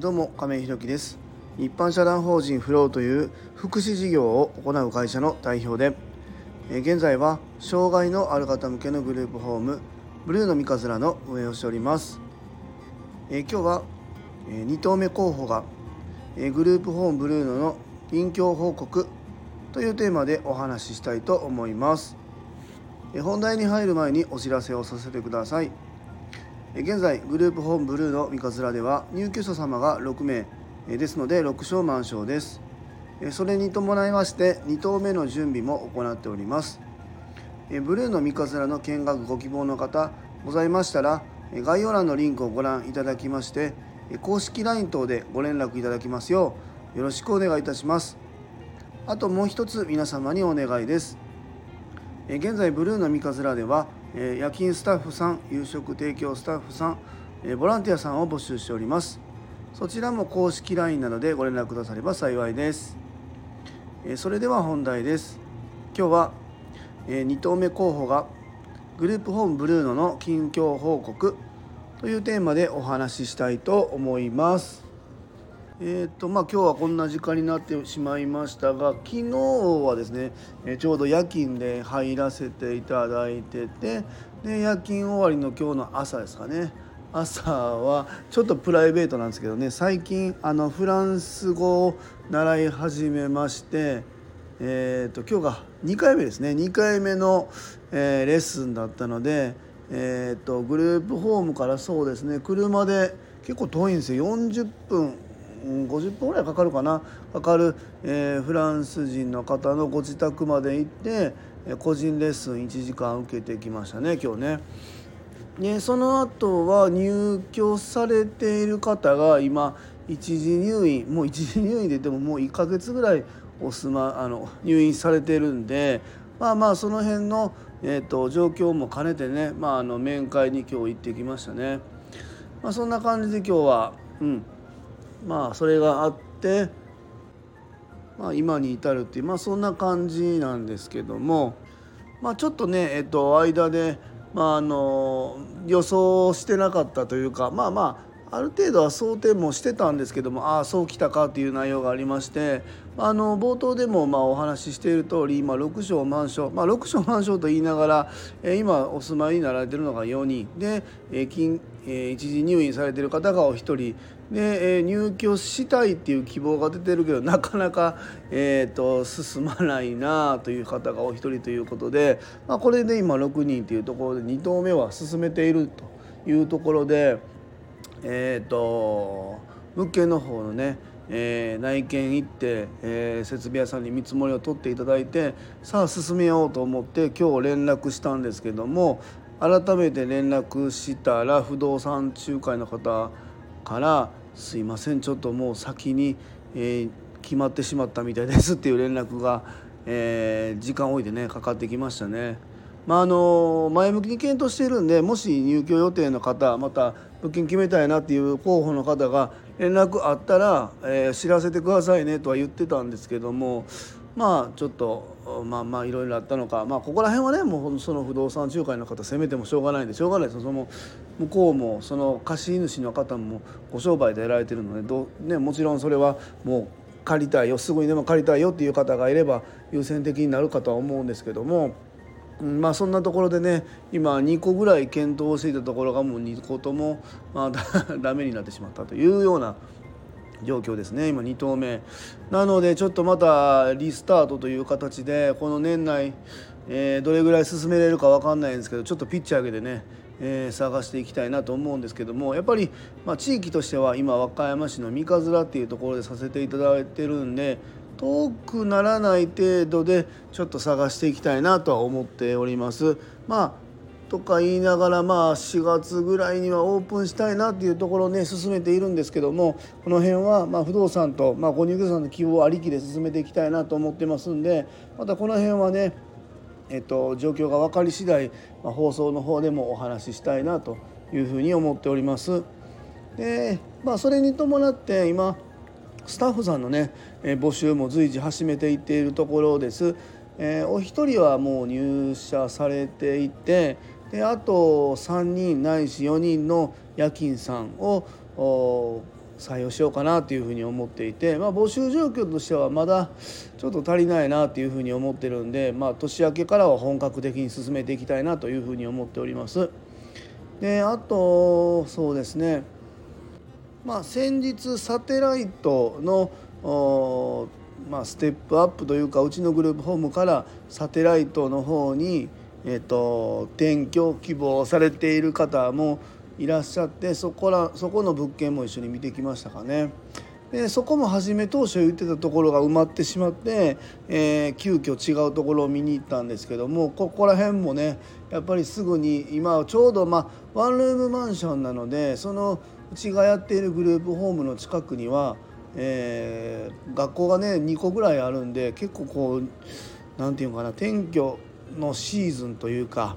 どうも亀井弘樹です。一般社団法人フローという福祉事業を行う会社の代表で現在は障害のある方向けのグループホームブルーの三日面の運営をしております。今日は2投目候補がグループホームブルーノの近況報告というテーマでお話ししたいと思います。本題に入る前にお知らせをさせてください。現在グループホームブルーの三日面では入居者様が6名ですので6床満床です。それに伴いまして2棟目の準備も行っております。ブルーの三日面の見学ご希望の方ございましたら概要欄のリンクをご覧いただきまして公式 LINE 等でご連絡いただきますようよろしくお願いいたします。あともう一つ皆様にお願いです。現在ブルーの三日面ではえ夜勤スタッフさん夕食提供スタッフさん、えボランティアさんを募集しております。そちらも公式 LINE などでご連絡くだされば幸いです、えそれでは本題です。今日は、え2投目候補がグループホームブルーノの近況報告というテーマでお話ししたいと思います。えーとまあ、今日はこんな時間になってしまいましたが昨日はですね、えちょうど夜勤で入らせていただいててで夜勤終わりの今日の朝ですかね。朝はちょっとプライベートなんですけどね最近あのフランス語を習い始めまして、えーと、今日が2回目ですね。2回目の、えー、レッスンだったので、えーとグループホームからそうですね車で結構遠いんですよ。40分50分ぐらいかかるかなかかる、えー、フランス人の方のご自宅まで行って個人レッスン1時間受けてきましたね今日ね。でその後は入居されている方が今一時入院もう一時入院で言ってももう1ヶ月ぐらいお住まあの入院されてるんでまあまあその辺の、えーと、状況も兼ねてね、まあ、あの面会に今日行ってきましたね。まあ、そんな感じで今日は、うん、まあそれがあって、まあ、今に至るっていうまあそんな感じなんですけども、まあ、ちょっとねえっと間で、まあ、あの予想してなかったというかまあまあある程度は想定もしてたんですけどもああそうきたかという内容がありましてあの冒頭でもまあお話ししている通り今6床満床、まあ、6床満床と言いながら、今お住まいになられてるのが4人。で、えーえ一時入院されてる方がお一人で、え入居したいっていう希望が出てるけどなかなか、えーと、進まないなという方がお一人ということで、まあ、これで今6人というところで2棟目は進めているというところで。えーと、物件の方のね、えー、内見行って、えー、設備屋さんに見積もりを取っていただいてさあ進めようと思って今日連絡したんですけども改めて連絡したら不動産仲介の方から「すいませんちょっともう先に、えー、決まってしまったみたいです」っていう連絡が、え時間を置いてねかかってきましたね。まあ、あの前向きに検討しているんでもし入居予定の方また物件決めたいなっていう候補の方が連絡あったら、えー、知らせてくださいねとは言ってたんですけどもまあちょっとまあまあいろいろあったのか、まあ、ここら辺はねもうその不動産仲介の方責めてもしょうがないんでしょうがないですその向こうもその貸主の方もご商売でやられてるのでど、ね、もちろんそれはもう借りたいよすぐにでも借りたいよっていう方がいれば優先的になるかとは思うんですけども。まあそんなところでね今2個ぐらい検討していたところがもう2個ともまあダメになってしまったというような状況ですね今2投目なのでちょっとまたリスタートという形でこの年内、えー、どれぐらい進めれるか分かんないんですけどちょっとピッチ上げでね、えー、探していきたいなと思うんですけどもやっぱり、まあ、地域としては今和歌山市の三日面っていうところでさせていただいてるんで遠くならない程度でちょっと探していきたいなとは思っております。まあとか言いながらまあ4月ぐらいにはオープンしたいなっていうところをね進めているんですけどもこの辺はま不動産とまあご入居者の希望ありきで進めていきたいなと思ってますんでまたこの辺はねえっと状況が分かり次第、まあ、放送の方でもお話ししたいなというふうに思っております。でまあそれに伴って今スタッフさんのね、え募集も随時始めていっているところです。えー、お一人はもう入社されていてであと3人ないし4人の夜勤さんを採用しようかなというふうに思っていて、まあ、募集状況としてはまだちょっと足りないなというふうに思ってるんで、まあ、年明けからは本格的に進めていきたいなというふうに思っております。であとそうですねまあ先日サテライトのまあ、ステップアップというかうちのグループホームからサテライトの方に、えーと、転居希望されている方もいらっしゃってそこらそこの物件も一緒に見てきましたかね。でそこも初め当初言ってたところが埋まってしまって、えー、急遽違うところを見に行ったんですけどもここら辺もねやっぱりすぐに今ちょうどまあワンルームマンションなのでそのうちがやっているグループホームの近くにはえー、学校がね2個ぐらいあるんで結構こう何て言うのかな転居のシーズンというか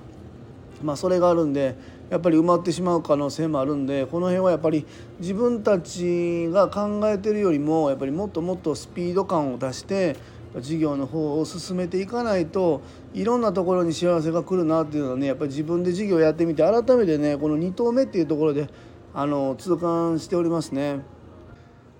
まあそれがあるんでやっぱり埋まってしまう可能性もあるんでこの辺はやっぱり自分たちが考えてるよりもやっぱりもっともっとスピード感を出して事業の方を進めていかないといろんなところに幸せが来るなっていうのはねやっぱり自分で事業やってみて改めてねこの2投目っていうところであの痛感しておりますね。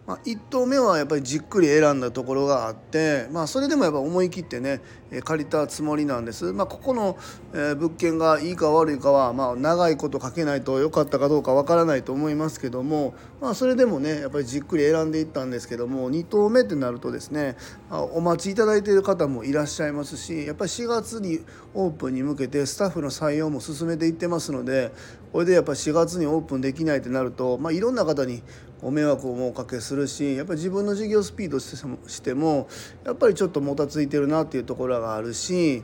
まあ、1投目はやっぱりじっくり選んだところがあって、まあ、それでもやっぱ思い切ってね借りたつもりなんです、まあ、ここの物件がいいか悪いかは、まあ、長いことかけないと良かったかどうかわからないと思いますけども、まあ、それでもねやっぱりじっくり選んでいったんですけども2投目ってなるとですねお待ちいただいている方もいらっしゃいますしやっぱり4月にオープンに向けてスタッフの採用も進めていってますのでこれでやっぱり4月にオープンできないってなると、まあ、いろんな方に迷惑もおかけするしやっぱり自分の事業スピードしてもやっぱりちょっともたついてるなっていうところがあるし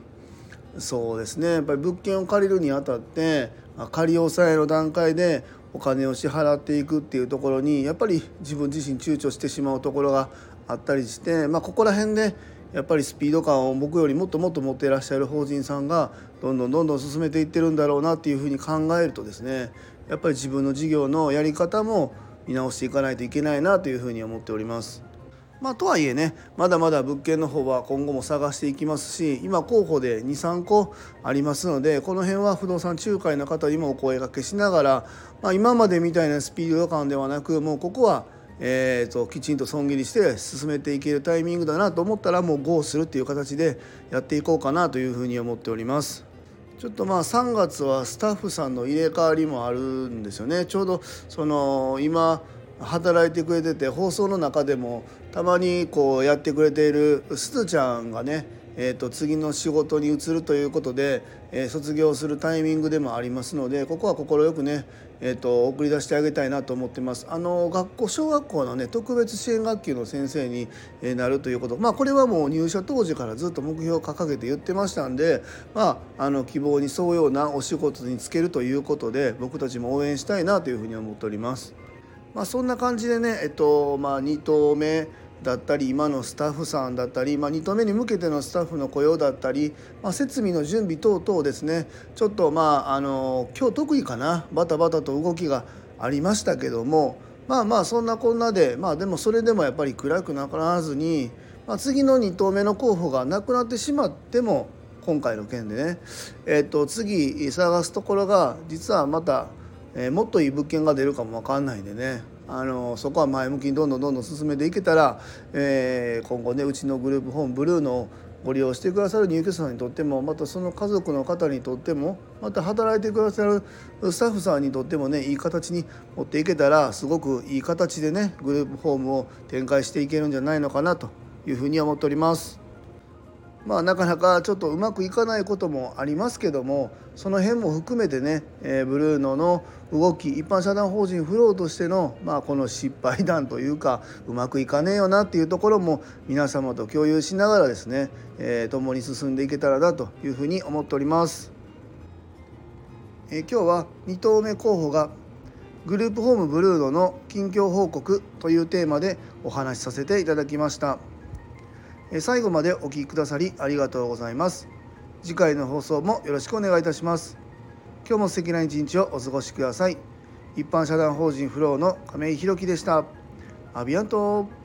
そうですね。やっぱり物件を借りるにあたって仮押さえの段階でお金を支払っていくっていうところにやっぱり自分自身躊躇してしまうところがあったりして、まあ、ここら辺でやっぱりスピード感を僕よりもっともっと持っていらっしゃる法人さんがどんどんどんどん進めていってるんだろうなっていうふうに考えるとですねやっぱり自分の事業のやり方も見直していかないといけないなというふうに思っております。まあ、とはいえねまだまだ物件の方は今後も探していきますし今候補で23個ありますのでこの辺は不動産仲介の方にもお声がけしながら、まあ、今までみたいなスピード感ではなくもうここはえーと、きちんと損切りして進めていけるタイミングだなと思ったらもう GO するっていう形でやっていこうかなというふうに思っております。ちょっとまあ3月はスタッフさんの入れ替わりもあるんですよね。ちょうどその今働いてくれてて放送の中でもたまにこうやってくれているすずちゃんがねえーと、次の仕事に移るということで、えー、卒業するタイミングでもありますのでここは快くね、えーと、送り出してあげたいなと思ってますあの学校小学校のね特別支援学級の先生になるということまあこれはもう入社当時からずっと目標を掲げて言ってましたんでまああの希望に沿うようなお仕事に就けるということで僕たちも応援したいなというふうに思っております。まあ、そんな感じでね、えっとまあ、2投目だったり今のスタッフさんだったり、まあ、2投目に向けてのスタッフの雇用だったり、まあ、設備の準備等々ですね。ちょっとまああの今日特にかな。バタバタと動きがありましたけどもまあまあそんなこんなでまあでもそれでもやっぱり暗くならずに、まあ、次の2投目の候補がなくなってしまっても今回の件でね、えー、と次探すところが実はまた、えー、もっといい物件が出るかも分かんないんでね。あのそこは前向きにどんどんどんどん進めていけたら、えー、今後ねうちのグループホームブルーのご利用してくださる入居者さんにとってもまたその家族の方にとってもまた働いてくださるスタッフさんにとってもねいい形に持っていけたらすごくいい形でねグループホームを展開していけるんじゃないのかなというふうに思っております。まあ、なかなかちょっとうまくいかないこともありますけどもその辺も含めてね、えー、ブルーノの動き一般社団法人フローとしての、まあ、この失敗談というかうまくいかねえよなっていうところも皆様と共有しながらですね、えー、共に進んでいけたらなというふうに思っております。えー、今日は2投目候補がグループホームブルーノの近況報告というテーマでお話しさせていただきました。最後までお聴きくださりありがとうございます。次回の放送もよろしくお願いいたします。今日も素敵な一日をお過ごしください。一般社団法人フローの亀井弘樹でした。アビアント。